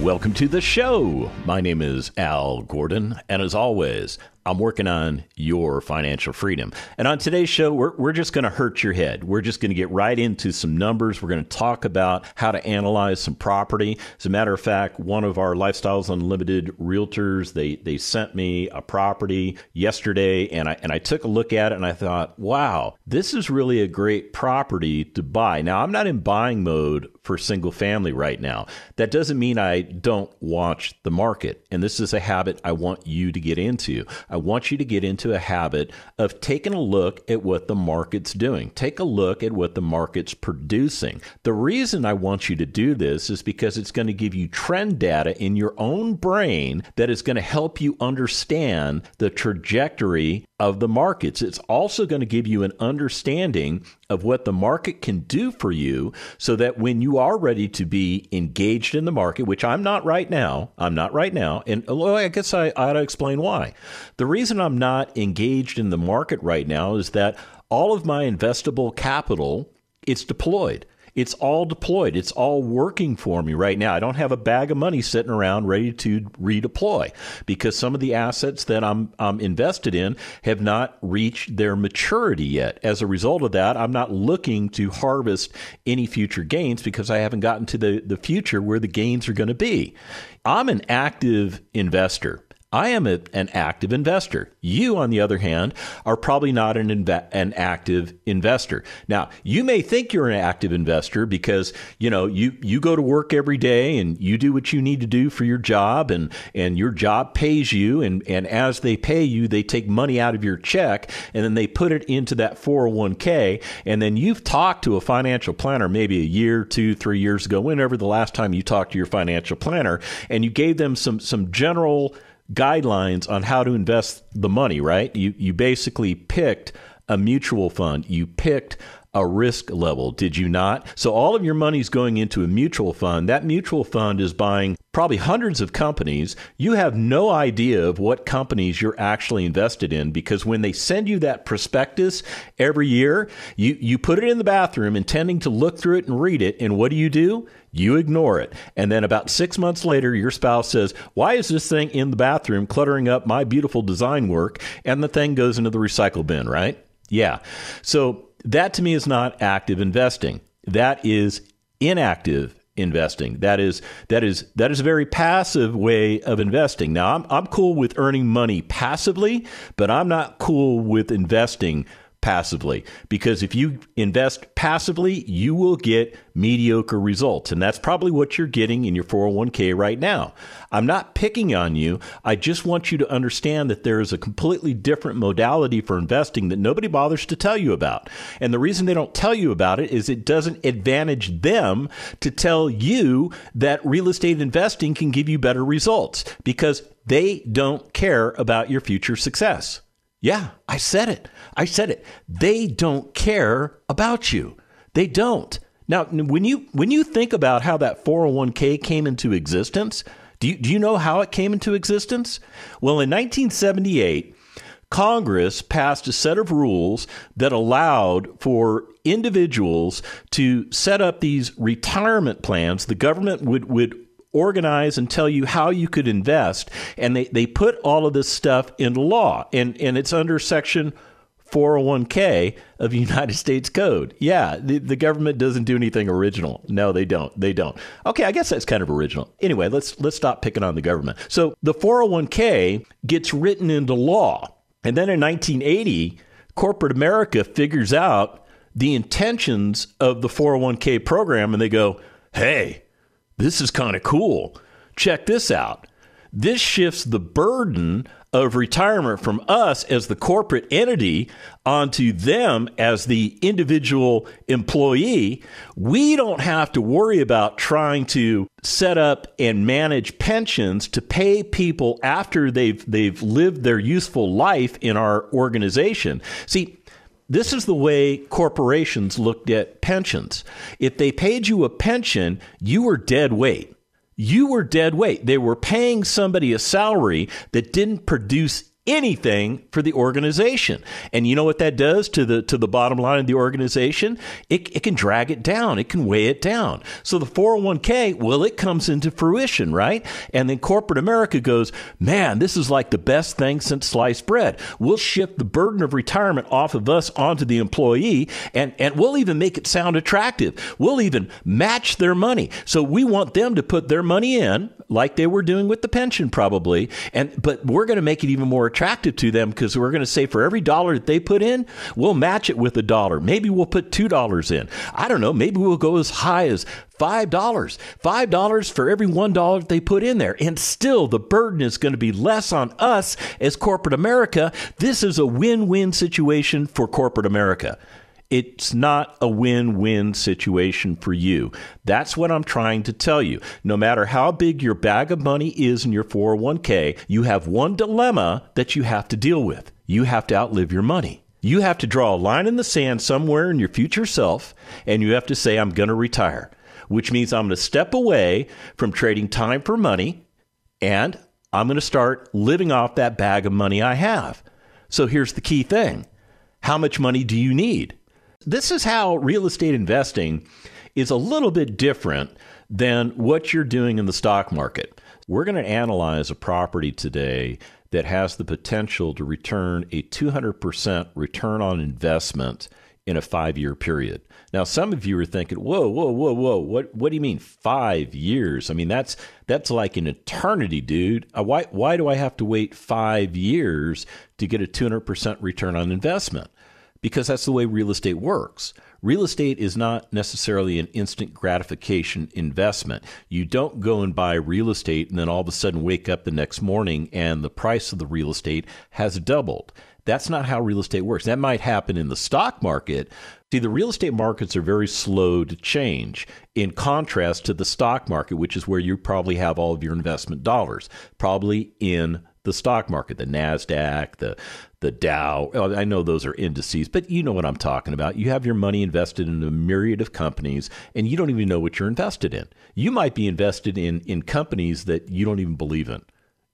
Welcome to the show. My name is Al Gordon, and as always, I'm working on your financial freedom. And on today's show, we're, we're just going to hurt your head. We're just going to get right into some numbers. We're going to talk about how to analyze some property. As a matter of fact, one of our Lifestyles Unlimited realtors, they, they sent me a property yesterday and I, and I took a look at it and I thought, wow, this is really a great property to buy. Now, I'm not in buying mode for single family right now. That doesn't mean I don't watch the market. And this is a habit I want you to get into. I want you to get into a habit of taking a look at what the market's doing. Take a look at what the market's producing. The reason I want you to do this is because it's going to give you trend data in your own brain that is going to help you understand the trajectory of the markets. It's also going to give you an understanding of what the market can do for you so that when you are ready to be engaged in the market, which I'm not right now, I'm not right now, and I guess I, I ought to explain why. The reason I'm not engaged in the market right now is that all of my investable capital it's deployed. It's all deployed. It's all working for me right now. I don't have a bag of money sitting around ready to redeploy because some of the assets that I'm, I'm invested in have not reached their maturity yet. As a result of that, I'm not looking to harvest any future gains because I haven't gotten to the, the future where the gains are going to be. I'm an active investor. I am a, an active investor. You, on the other hand, are probably not an, inve- an active investor. Now, you may think you're an active investor because, you know, you, you go to work every day and you do what you need to do for your job and, and your job pays you. And, and as they pay you, they take money out of your check and then they put it into that 401k. And then you've talked to a financial planner maybe a year, two, three years ago, whenever the last time you talked to your financial planner, and you gave them some, some general guidelines on how to invest the money, right? You you basically picked a mutual fund. You picked a risk level, did you not? So all of your money's going into a mutual fund. That mutual fund is buying probably hundreds of companies. You have no idea of what companies you're actually invested in because when they send you that prospectus every year, you, you put it in the bathroom intending to look through it and read it. And what do you do? You ignore it. And then about six months later, your spouse says, Why is this thing in the bathroom cluttering up my beautiful design work? And the thing goes into the recycle bin, right? Yeah. So that to me is not active investing. That is inactive investing. That is that is that is a very passive way of investing. Now I'm I'm cool with earning money passively, but I'm not cool with investing passively because if you invest passively, you will get mediocre results. And that's probably what you're getting in your 401k right now. I'm not picking on you. I just want you to understand that there is a completely different modality for investing that nobody bothers to tell you about. And the reason they don't tell you about it is it doesn't advantage them to tell you that real estate investing can give you better results because they don't care about your future success. Yeah, I said it. I said it. They don't care about you. They don't. Now, when you when you think about how that 401k came into existence, do you, do you know how it came into existence? Well, in 1978, Congress passed a set of rules that allowed for individuals to set up these retirement plans. The government would would organize and tell you how you could invest. And they, they put all of this stuff in law, and, and it's under Section 401k of United States Code. Yeah, the, the government doesn't do anything original. No, they don't. They don't. Okay, I guess that's kind of original. Anyway, let's let's stop picking on the government. So the 401k gets written into law. And then in 1980, corporate America figures out the intentions of the 401k program and they go, "Hey, this is kind of cool. Check this out. This shifts the burden of retirement from us as the corporate entity onto them as the individual employee, we don't have to worry about trying to set up and manage pensions to pay people after they've they've lived their useful life in our organization. See, this is the way corporations looked at pensions. If they paid you a pension, you were dead weight you were dead weight. They were paying somebody a salary that didn't produce anything for the organization. And you know what that does to the to the bottom line of the organization? It, it can drag it down. It can weigh it down. So the 401k, well, it comes into fruition, right? And then corporate America goes, man, this is like the best thing since sliced bread. We'll shift the burden of retirement off of us onto the employee, and, and we'll even make it sound attractive. We'll even match their money. So we want them to put their money in, like they were doing with the pension probably, and but we're going to make it even more attractive to them because we're going to say for every dollar that they put in, we'll match it with a dollar. Maybe we'll put two dollars in. I don't know. Maybe we'll go as high as five dollars. Five dollars for every one dollar they put in there. And still the burden is going to be less on us as corporate America. This is a win-win situation for corporate America it's not a win win situation for you. That's what I'm trying to tell you. No matter how big your bag of money is in your 401k, you have one dilemma that you have to deal with. You have to outlive your money. You have to draw a line in the sand somewhere in your future self, and you have to say, I'm going to retire, which means I'm going to step away from trading time for money, and I'm going to start living off that bag of money I have. So here's the key thing how much money do you need? This is how real estate investing is a little bit different than what you're doing in the stock market. We're going to analyze a property today that has the potential to return a 200% return on investment in a five year period. Now, some of you are thinking, whoa, whoa, whoa, whoa, what, what do you mean five years? I mean, that's, that's like an eternity, dude. Uh, why, why do I have to wait five years to get a 200% return on investment? Because that's the way real estate works. Real estate is not necessarily an instant gratification investment. You don't go and buy real estate and then all of a sudden wake up the next morning and the price of the real estate has doubled. That's not how real estate works. That might happen in the stock market. See, the real estate markets are very slow to change in contrast to the stock market, which is where you probably have all of your investment dollars, probably in the stock market, the Nasdaq, the the Dow. I know those are indices, but you know what I'm talking about. You have your money invested in a myriad of companies, and you don't even know what you're invested in. You might be invested in in companies that you don't even believe in.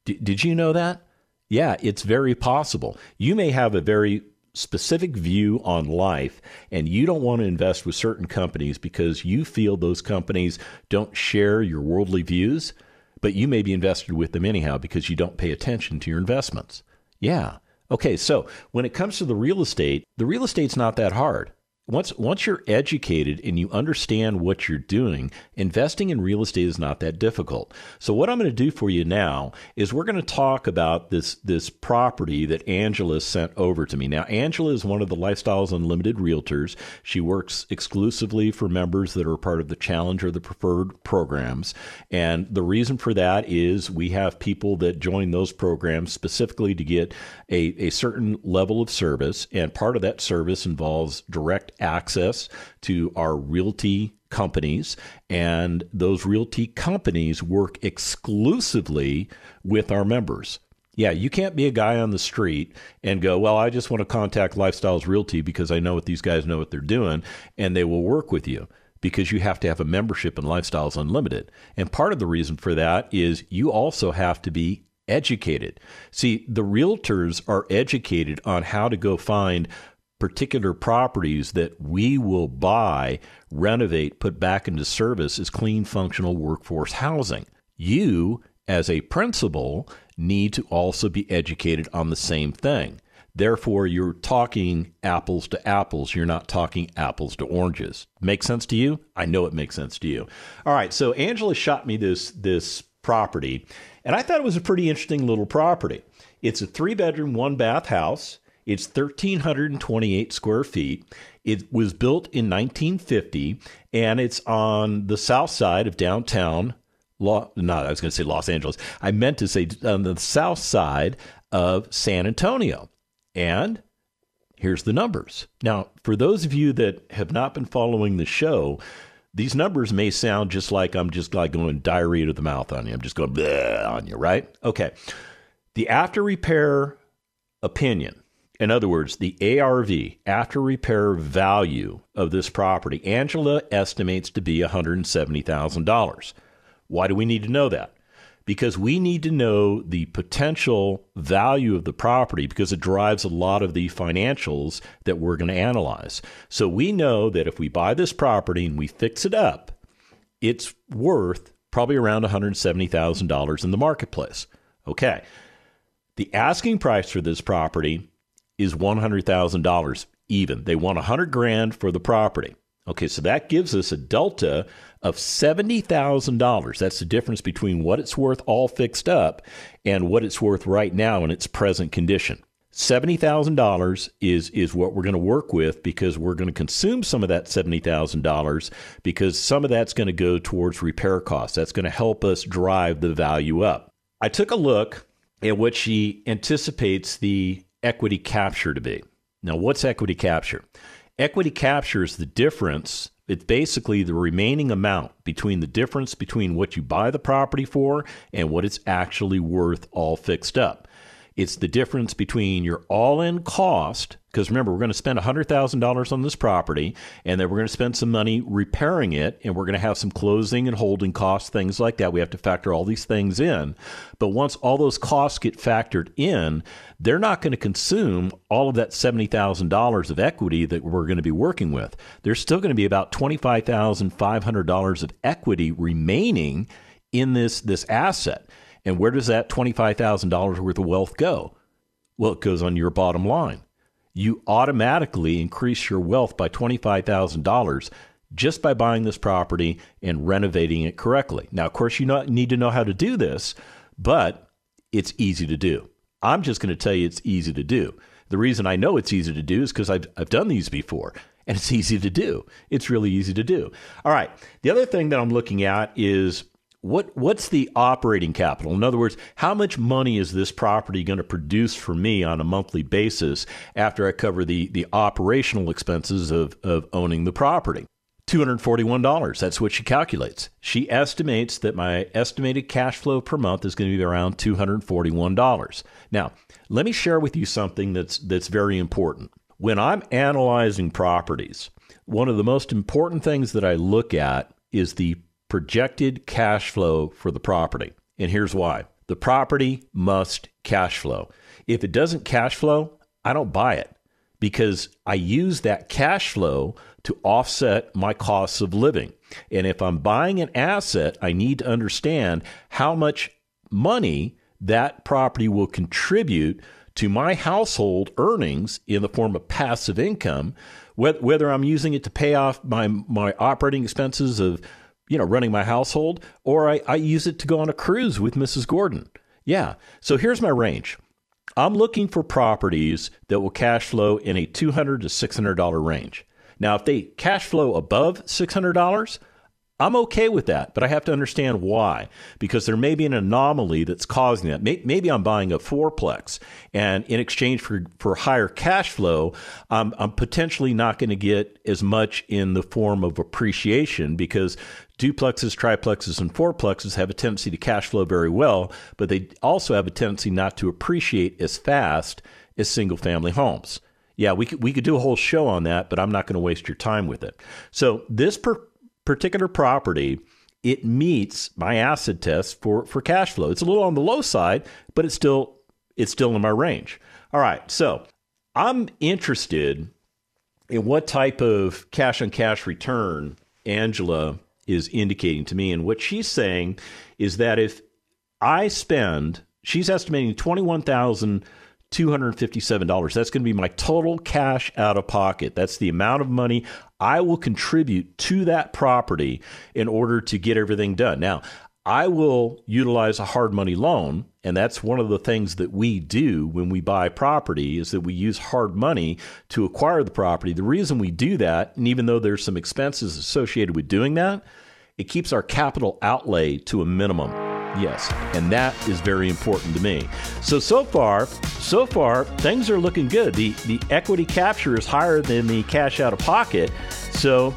D- did you know that? Yeah, it's very possible. You may have a very specific view on life and you don't want to invest with certain companies because you feel those companies don't share your worldly views but you may be invested with them anyhow because you don't pay attention to your investments. Yeah. Okay, so when it comes to the real estate, the real estate's not that hard once once you're educated and you understand what you're doing, investing in real estate is not that difficult. So what I'm going to do for you now is we're going to talk about this this property that Angela sent over to me. Now Angela is one of the Lifestyles Unlimited realtors. She works exclusively for members that are part of the challenge or the preferred programs. And the reason for that is we have people that join those programs specifically to get a, a certain level of service and part of that service involves direct access to our realty companies, and those realty companies work exclusively with our members. Yeah, you can't be a guy on the street and go, Well, I just want to contact Lifestyles Realty because I know what these guys know what they're doing, and they will work with you because you have to have a membership in Lifestyles Unlimited. And part of the reason for that is you also have to be educated. See, the realtors are educated on how to go find particular properties that we will buy, renovate, put back into service as clean, functional workforce housing. You, as a principal, need to also be educated on the same thing. Therefore, you're talking apples to apples. You're not talking apples to oranges. Make sense to you? I know it makes sense to you. All right. So Angela shot me this this property, and I thought it was a pretty interesting little property. It's a three bedroom, one bath house. It's 1,328 square feet. It was built in 1950, and it's on the south side of downtown no, I was going to say Los Angeles. I meant to say on the south side of San Antonio. And here's the numbers. Now, for those of you that have not been following the show, these numbers may sound just like I'm just like going diarrhea to the mouth on you. I'm just going on you, right? Okay. The after repair opinion, in other words, the ARV, after repair value of this property, Angela estimates to be $170,000. Why do we need to know that? Because we need to know the potential value of the property because it drives a lot of the financials that we're going to analyze. So we know that if we buy this property and we fix it up, it's worth probably around $170,000 in the marketplace. Okay. The asking price for this property is $100,000 even. They want 100 grand for the property. Okay, so that gives us a delta of $70,000. That's the difference between what it's worth all fixed up and what it's worth right now in its present condition. $70,000 is is what we're going to work with because we're going to consume some of that $70,000 because some of that's going to go towards repair costs. That's going to help us drive the value up. I took a look at what she anticipates the equity capture to be. Now, what's equity capture? Equity capture is the difference. It's basically the remaining amount between the difference between what you buy the property for and what it's actually worth all fixed up. It's the difference between your all in cost, because remember, we're going to spend $100,000 on this property, and then we're going to spend some money repairing it, and we're going to have some closing and holding costs, things like that. We have to factor all these things in. But once all those costs get factored in, they're not going to consume all of that $70,000 of equity that we're going to be working with. There's still going to be about $25,500 of equity remaining in this, this asset. And where does that $25,000 worth of wealth go? Well, it goes on your bottom line. You automatically increase your wealth by $25,000 just by buying this property and renovating it correctly. Now, of course, you need to know how to do this, but it's easy to do. I'm just going to tell you it's easy to do. The reason I know it's easy to do is because I've, I've done these before and it's easy to do. It's really easy to do. All right. The other thing that I'm looking at is what what's the operating capital? In other words, how much money is this property going to produce for me on a monthly basis after I cover the the operational expenses of of owning the property? $241. That's what she calculates. She estimates that my estimated cash flow per month is going to be around $241. Now, let me share with you something that's that's very important. When I'm analyzing properties, one of the most important things that I look at is the projected cash flow for the property. And here's why the property must cash flow. If it doesn't cash flow, I don't buy it because I use that cash flow to offset my costs of living. And if I'm buying an asset, I need to understand how much money that property will contribute to my household earnings in the form of passive income, whether I'm using it to pay off my, my operating expenses of you know, running my household, or I, I use it to go on a cruise with Mrs. Gordon. Yeah. So here's my range. I'm looking for properties that will cash flow in a $200 to $600 range. Now, if they cash flow above $600, I'm okay with that, but I have to understand why. Because there may be an anomaly that's causing that. Maybe I'm buying a fourplex, and in exchange for, for higher cash flow, I'm, I'm potentially not going to get as much in the form of appreciation because duplexes, triplexes, and fourplexes have a tendency to cash flow very well, but they also have a tendency not to appreciate as fast as single family homes. Yeah, we could, we could do a whole show on that, but I'm not going to waste your time with it. So, this per- particular property, it meets my acid test for, for cash flow. It's a little on the low side, but it's still it's still in my range. All right, so I'm interested in what type of cash on cash return Angela is indicating to me. And what she's saying is that if I spend, she's estimating $21,257. That's going to be my total cash out of pocket. That's the amount of money I will contribute to that property in order to get everything done. Now, I will utilize a hard money loan, and that's one of the things that we do when we buy property is that we use hard money to acquire the property. The reason we do that, and even though there's some expenses associated with doing that, it keeps our capital outlay to a minimum. Yes, and that is very important to me. So so far, so far things are looking good. The the equity capture is higher than the cash out of pocket. So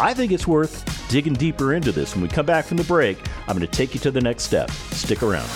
I think it's worth digging deeper into this. When we come back from the break, I'm going to take you to the next step. Stick around.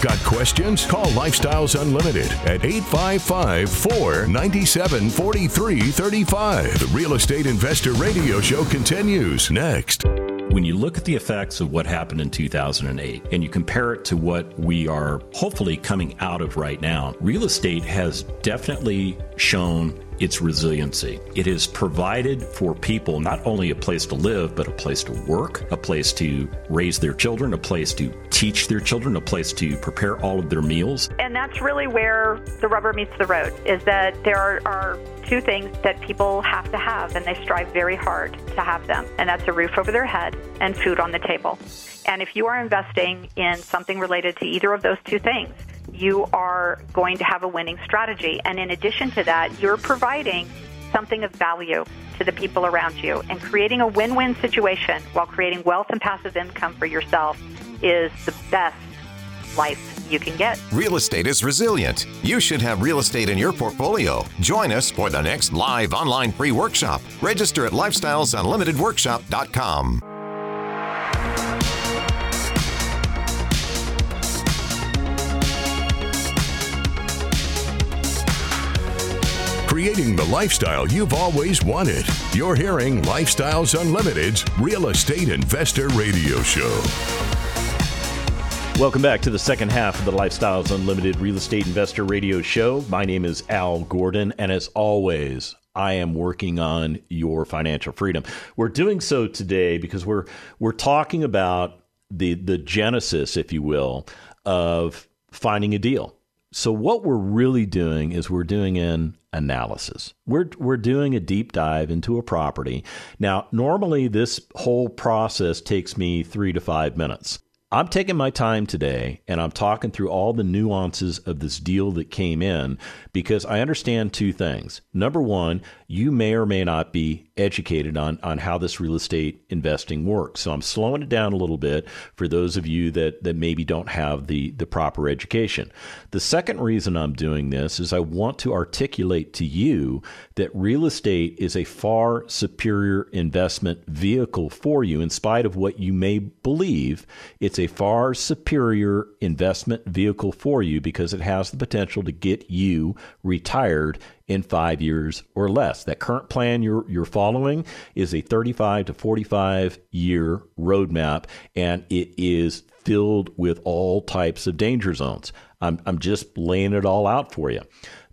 Got questions? Call Lifestyles Unlimited at 855 497 4335. The Real Estate Investor Radio Show continues next. When you look at the effects of what happened in 2008 and you compare it to what we are hopefully coming out of right now, real estate has definitely shown its resiliency. It has provided for people not only a place to live, but a place to work, a place to raise their children, a place to teach their children, a place to prepare all of their meals. And that's really where the rubber meets the road is that there are, are two things that people have to have, and they strive very hard to have them, and that's a roof over their head and food on the table. And if you are investing in something related to either of those two things, you are going to have a winning strategy. And in addition to that, you're providing something of value to the people around you and creating a win win situation while creating wealth and passive income for yourself is the best life you can get. Real estate is resilient. You should have real estate in your portfolio. Join us for the next live online free workshop. Register at lifestylesunlimitedworkshop.com. creating the lifestyle you've always wanted. You're hearing Lifestyles Unlimited's Real Estate Investor Radio Show. Welcome back to the second half of the Lifestyles Unlimited Real Estate Investor Radio Show. My name is Al Gordon, and as always, I am working on your financial freedom. We're doing so today because we're we're talking about the the genesis, if you will, of finding a deal. So what we're really doing is we're doing an analysis. We're we're doing a deep dive into a property. Now, normally this whole process takes me 3 to 5 minutes. I'm taking my time today and I'm talking through all the nuances of this deal that came in because I understand two things. Number one, you may or may not be educated on, on how this real estate investing works. So I'm slowing it down a little bit for those of you that, that maybe don't have the, the proper education. The second reason I'm doing this is I want to articulate to you that real estate is a far superior investment vehicle for you, in spite of what you may believe. It's a far superior investment vehicle for you because it has the potential to get you retired in five years or less. That current plan you're, you're following is a 35 to 45 year roadmap, and it is filled with all types of danger zones. I'm, I'm just laying it all out for you.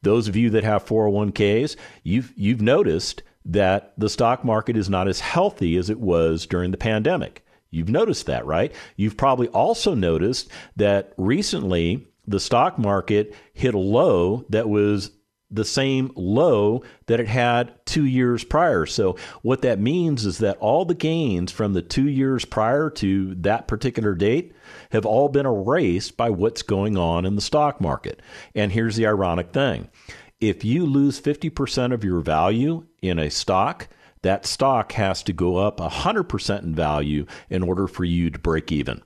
Those of you that have 401ks, you've, you've noticed that the stock market is not as healthy as it was during the pandemic. You've noticed that, right? You've probably also noticed that recently the stock market hit a low that was the same low that it had two years prior. So, what that means is that all the gains from the two years prior to that particular date have all been erased by what's going on in the stock market. And here's the ironic thing if you lose 50% of your value in a stock, that stock has to go up 100% in value in order for you to break even.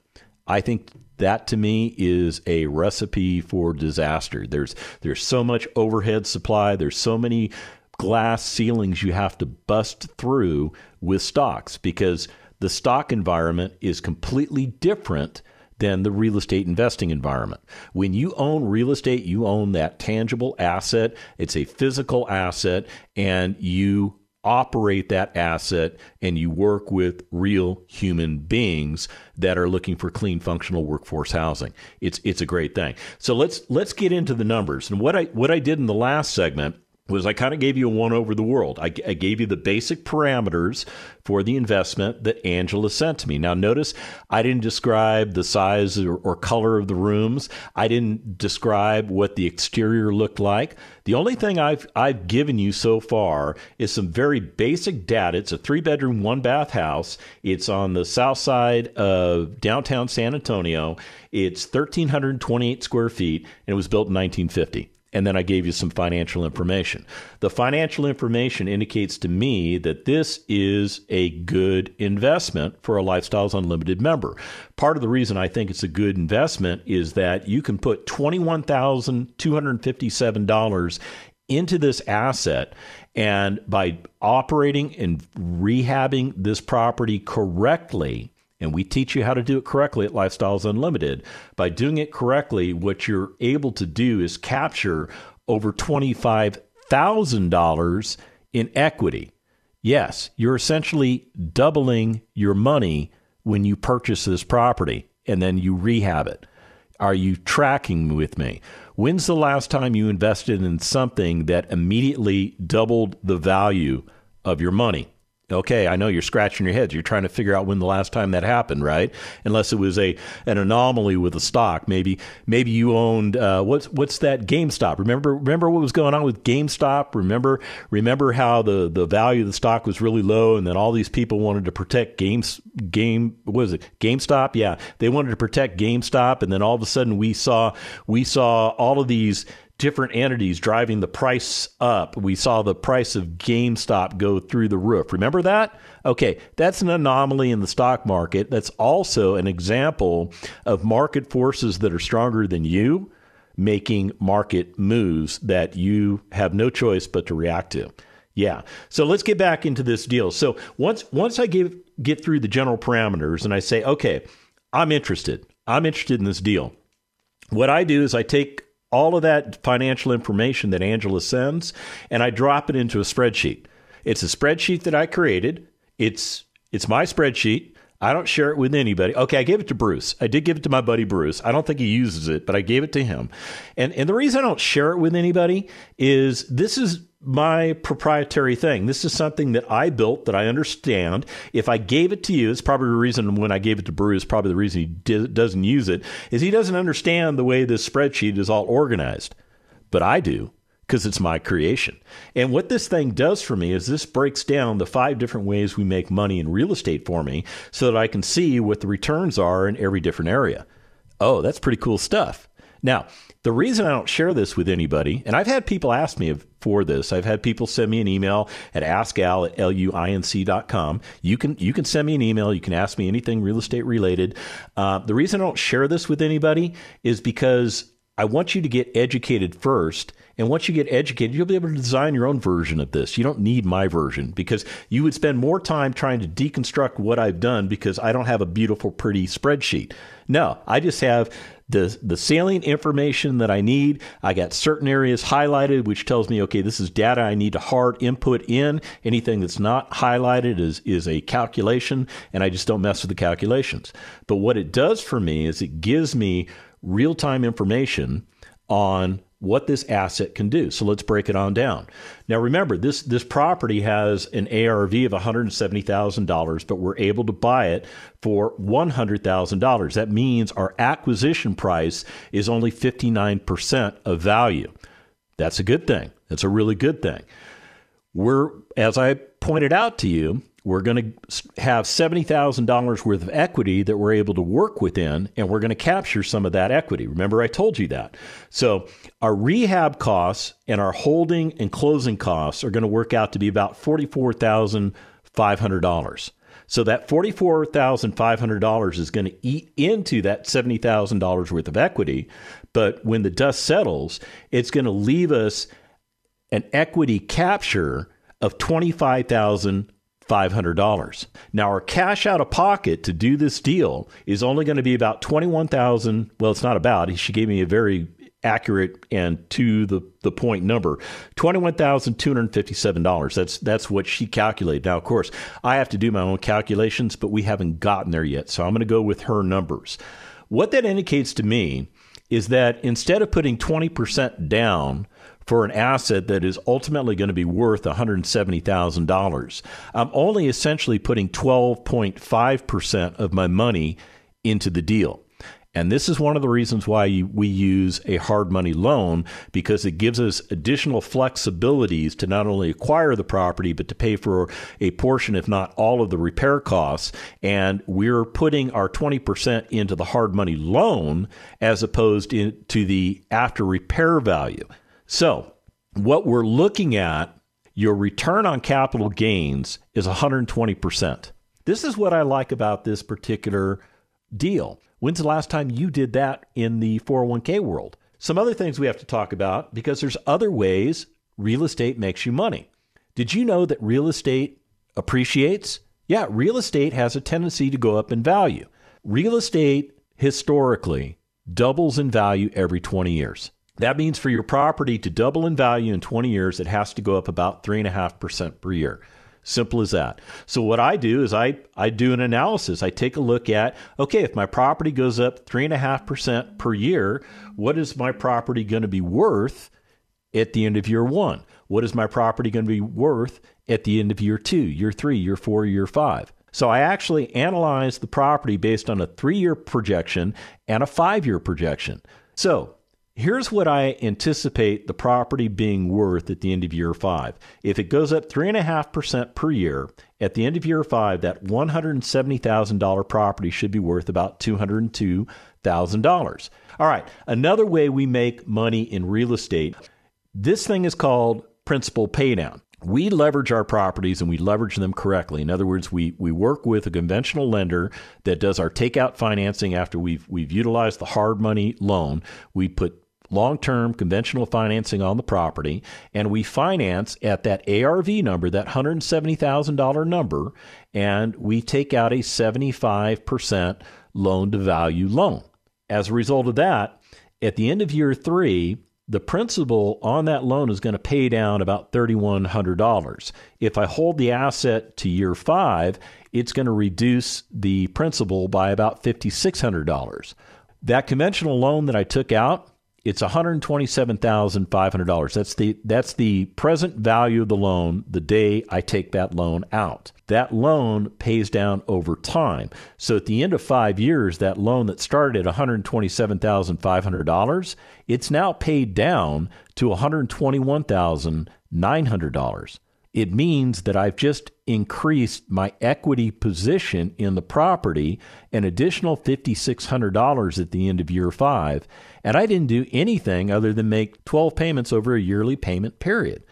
I think that to me is a recipe for disaster. There's there's so much overhead supply, there's so many glass ceilings you have to bust through with stocks because the stock environment is completely different than the real estate investing environment. When you own real estate, you own that tangible asset. It's a physical asset and you operate that asset and you work with real human beings that are looking for clean functional workforce housing. It's it's a great thing. So let's let's get into the numbers. And what i what i did in the last segment was I kind of gave you a one over the world. I, I, gave you the basic parameters for the investment that Angela sent to me. Now, notice I didn't describe the size or, or color of the rooms. I didn't describe what the exterior looked like. The only thing I've I've given you so far is some very basic data. It's a three bedroom, one bath house. It's on the south side of downtown San Antonio. It's 1,328 square feet, and it was built in 1950. And then I gave you some financial information. The financial information indicates to me that this is a good investment for a Lifestyles Unlimited member. Part of the reason I think it's a good investment is that you can put $21,257 into this asset and by operating and rehabbing this property correctly, and we teach you how to do it correctly at Lifestyles Unlimited. By doing it correctly, what you're able to do is capture over $25,000 in equity. Yes, you're essentially doubling your money when you purchase this property and then you rehab it. Are you tracking with me? When's the last time you invested in something that immediately doubled the value of your money? Okay, I know you're scratching your heads. You're trying to figure out when the last time that happened, right? Unless it was a an anomaly with a stock. Maybe maybe you owned uh, what's what's that GameStop? Remember remember what was going on with GameStop? Remember remember how the, the value of the stock was really low, and then all these people wanted to protect games game what was it GameStop? Yeah, they wanted to protect GameStop, and then all of a sudden we saw we saw all of these different entities driving the price up. We saw the price of GameStop go through the roof. Remember that? Okay, that's an anomaly in the stock market. That's also an example of market forces that are stronger than you making market moves that you have no choice but to react to. Yeah. So let's get back into this deal. So once once I give get through the general parameters and I say, okay, I'm interested. I'm interested in this deal. What I do is I take all of that financial information that Angela sends and I drop it into a spreadsheet. It's a spreadsheet that I created. It's it's my spreadsheet. I don't share it with anybody. Okay, I gave it to Bruce. I did give it to my buddy Bruce. I don't think he uses it, but I gave it to him. And and the reason I don't share it with anybody is this is my proprietary thing. This is something that I built that I understand. If I gave it to you, it's probably the reason when I gave it to Bruce, probably the reason he di- doesn't use it, is he doesn't understand the way this spreadsheet is all organized. But I do because it's my creation. And what this thing does for me is this breaks down the five different ways we make money in real estate for me so that I can see what the returns are in every different area. Oh, that's pretty cool stuff. Now, the reason I don't share this with anybody, and I've had people ask me for this. I've had people send me an email at askal at luinc.com. You can you can send me an email. You can ask me anything real estate related. Uh, the reason I don't share this with anybody is because I want you to get educated first. And once you get educated, you'll be able to design your own version of this. You don't need my version because you would spend more time trying to deconstruct what I've done because I don't have a beautiful, pretty spreadsheet. No, I just have the the salient information that I need. I got certain areas highlighted, which tells me, okay, this is data I need to hard input in. Anything that's not highlighted is is a calculation, and I just don't mess with the calculations. But what it does for me is it gives me real time information on what this asset can do. So let's break it on down. Now remember, this this property has an ARV of $170,000, but we're able to buy it for $100,000. That means our acquisition price is only 59% of value. That's a good thing. That's a really good thing. We're as I pointed out to you, we're going to have $70,000 worth of equity that we're able to work within, and we're going to capture some of that equity. Remember, I told you that. So, our rehab costs and our holding and closing costs are going to work out to be about $44,500. So, that $44,500 is going to eat into that $70,000 worth of equity. But when the dust settles, it's going to leave us an equity capture of 25000 $500. Now, our cash out of pocket to do this deal is only going to be about 21000 Well, it's not about. She gave me a very accurate and to the, the point number $21,257. That's that's what she calculated. Now, of course, I have to do my own calculations, but we haven't gotten there yet. So I'm going to go with her numbers. What that indicates to me is that instead of putting 20% down for an asset that is ultimately going to be worth $170,000. I'm only essentially putting 12.5% of my money into the deal. And this is one of the reasons why we use a hard money loan because it gives us additional flexibilities to not only acquire the property, but to pay for a portion, if not all, of the repair costs. And we're putting our 20% into the hard money loan as opposed to the after repair value. So, what we're looking at, your return on capital gains is 120%. This is what I like about this particular deal. When's the last time you did that in the 401k world? Some other things we have to talk about because there's other ways real estate makes you money. Did you know that real estate appreciates? Yeah, real estate has a tendency to go up in value. Real estate historically doubles in value every 20 years. That means for your property to double in value in 20 years, it has to go up about 3.5% per year. Simple as that. So what I do is I, I do an analysis. I take a look at, okay, if my property goes up 3.5% per year, what is my property going to be worth at the end of year one? What is my property going to be worth at the end of year two, year three, year four, year five? So I actually analyze the property based on a three year projection and a five year projection. So here's what I anticipate the property being worth at the end of year five. If it goes up 3.5% per year, at the end of year five, that $170,000 property should be worth about $202,000. All right, another way we make money in real estate, this thing is called principal paydown we leverage our properties and we leverage them correctly. In other words, we we work with a conventional lender that does our takeout financing after we've we've utilized the hard money loan. We put long-term conventional financing on the property and we finance at that ARV number, that $170,000 number, and we take out a 75% loan to value loan. As a result of that, at the end of year 3, the principal on that loan is going to pay down about $3,100. If I hold the asset to year five, it's going to reduce the principal by about $5,600. That conventional loan that I took out, it's $127,500. That's the that's the present value of the loan the day I take that loan out. That loan pays down over time. So at the end of 5 years that loan that started at $127,500, it's now paid down to $121,900 it means that I've just increased my equity position in the property an additional $5,600 at the end of year five. And I didn't do anything other than make 12 payments over a yearly payment period.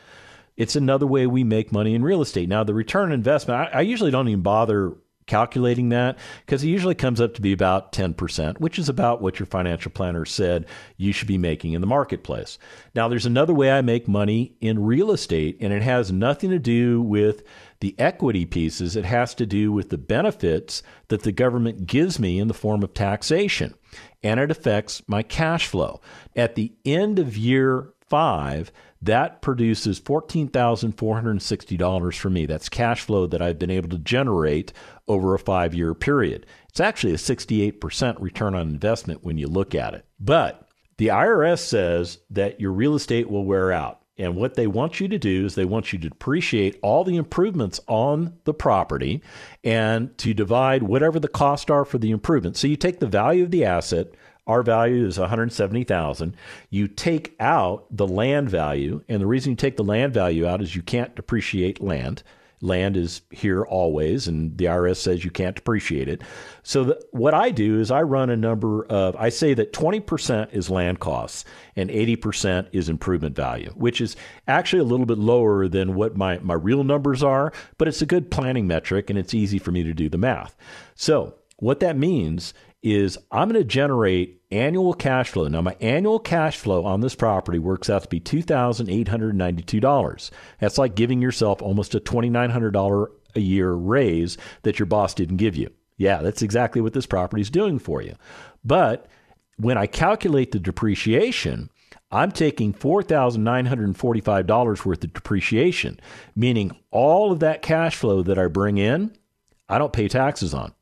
It's another way we make money in real estate. Now, the return on investment, I, I usually don't even bother calculating that because it usually comes up to be about 10%, which is about what your financial planner said you should be making in the marketplace. Now, there's another way I make money in real estate, and it has nothing to do with the equity pieces. It has to do with the benefits that the government gives me in the form of taxation, and it affects my cash flow. At the end of year five, that produces $14,460 for me. That's cash flow that I've been able to generate over a five year period. It's actually a 68% return on investment when you look at it. But the IRS says that your real estate will wear out. And what they want you to do is they want you to depreciate all the improvements on the property and to divide whatever the costs are for the improvements. So you take the value of the asset, our value is 170,000. You take out the land value, and the reason you take the land value out is you can't depreciate land. Land is here always, and the IRS says you can't depreciate it. So, the, what I do is I run a number of, I say that 20% is land costs and 80% is improvement value, which is actually a little bit lower than what my, my real numbers are, but it's a good planning metric and it's easy for me to do the math. So, what that means is I'm going to generate annual cash flow. Now, my annual cash flow on this property works out to be $2,892. That's like giving yourself almost a $2,900 a year raise that your boss didn't give you. Yeah, that's exactly what this property is doing for you. But when I calculate the depreciation, I'm taking $4,945 worth of depreciation, meaning all of that cash flow that I bring in, I don't pay taxes on.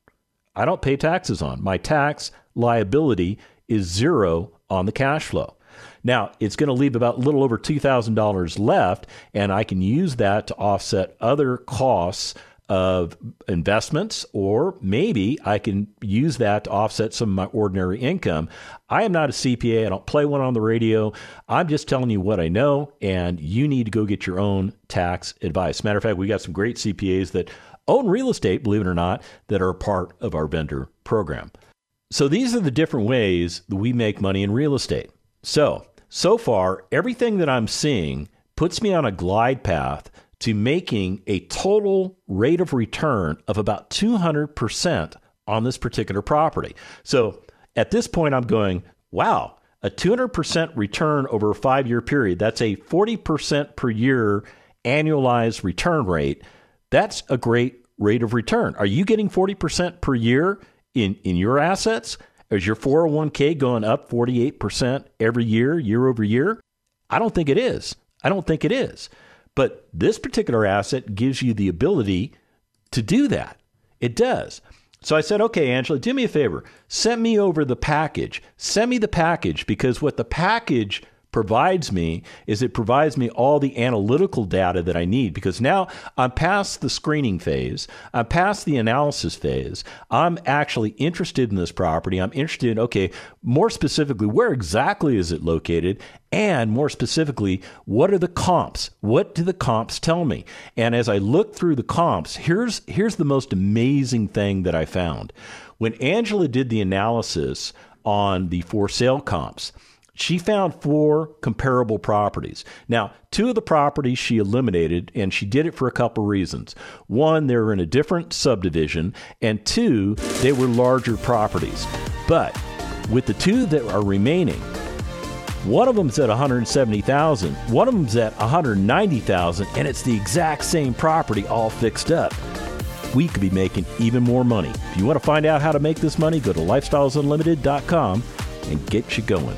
I don't pay taxes on. My tax liability is zero on the cash flow. Now, it's going to leave about a little over $2,000 left, and I can use that to offset other costs of investments, or maybe I can use that to offset some of my ordinary income. I am not a CPA. I don't play one on the radio. I'm just telling you what I know, and you need to go get your own tax advice. Matter of fact, we got some great CPAs that own real estate, believe it or not, that are part of our vendor program. So these are the different ways that we make money in real estate. So so far, everything that I'm seeing puts me on a glide path to making a total rate of return of about 200% on this particular property. So at this point, I'm going, wow, a 200% return over a five year period. That's a 40% per year annualized return rate. That's a great rate of return. Are you getting 40% per year in, in your assets? Is your 401k going up 48% every year, year over year? I don't think it is. I don't think it is. But this particular asset gives you the ability to do that. It does. So I said, okay, Angela, do me a favor. Send me over the package. Send me the package because what the package provides me is it provides me all the analytical data that I need because now I'm past the screening phase, I'm past the analysis phase. I'm actually interested in this property. I'm interested in, okay, more specifically, where exactly is it located? And more specifically, what are the comps? What do the comps tell me? And as I look through the comps, here's here's the most amazing thing that I found. When Angela did the analysis on the for sale comps, she found four comparable properties. Now, two of the properties she eliminated, and she did it for a couple reasons. One, they were in a different subdivision, and two, they were larger properties. But with the two that are remaining, one of them's at 170,000, one of them's at 190,000, and it's the exact same property all fixed up. We could be making even more money. If you want to find out how to make this money, go to lifestylesunlimited.com and get you going.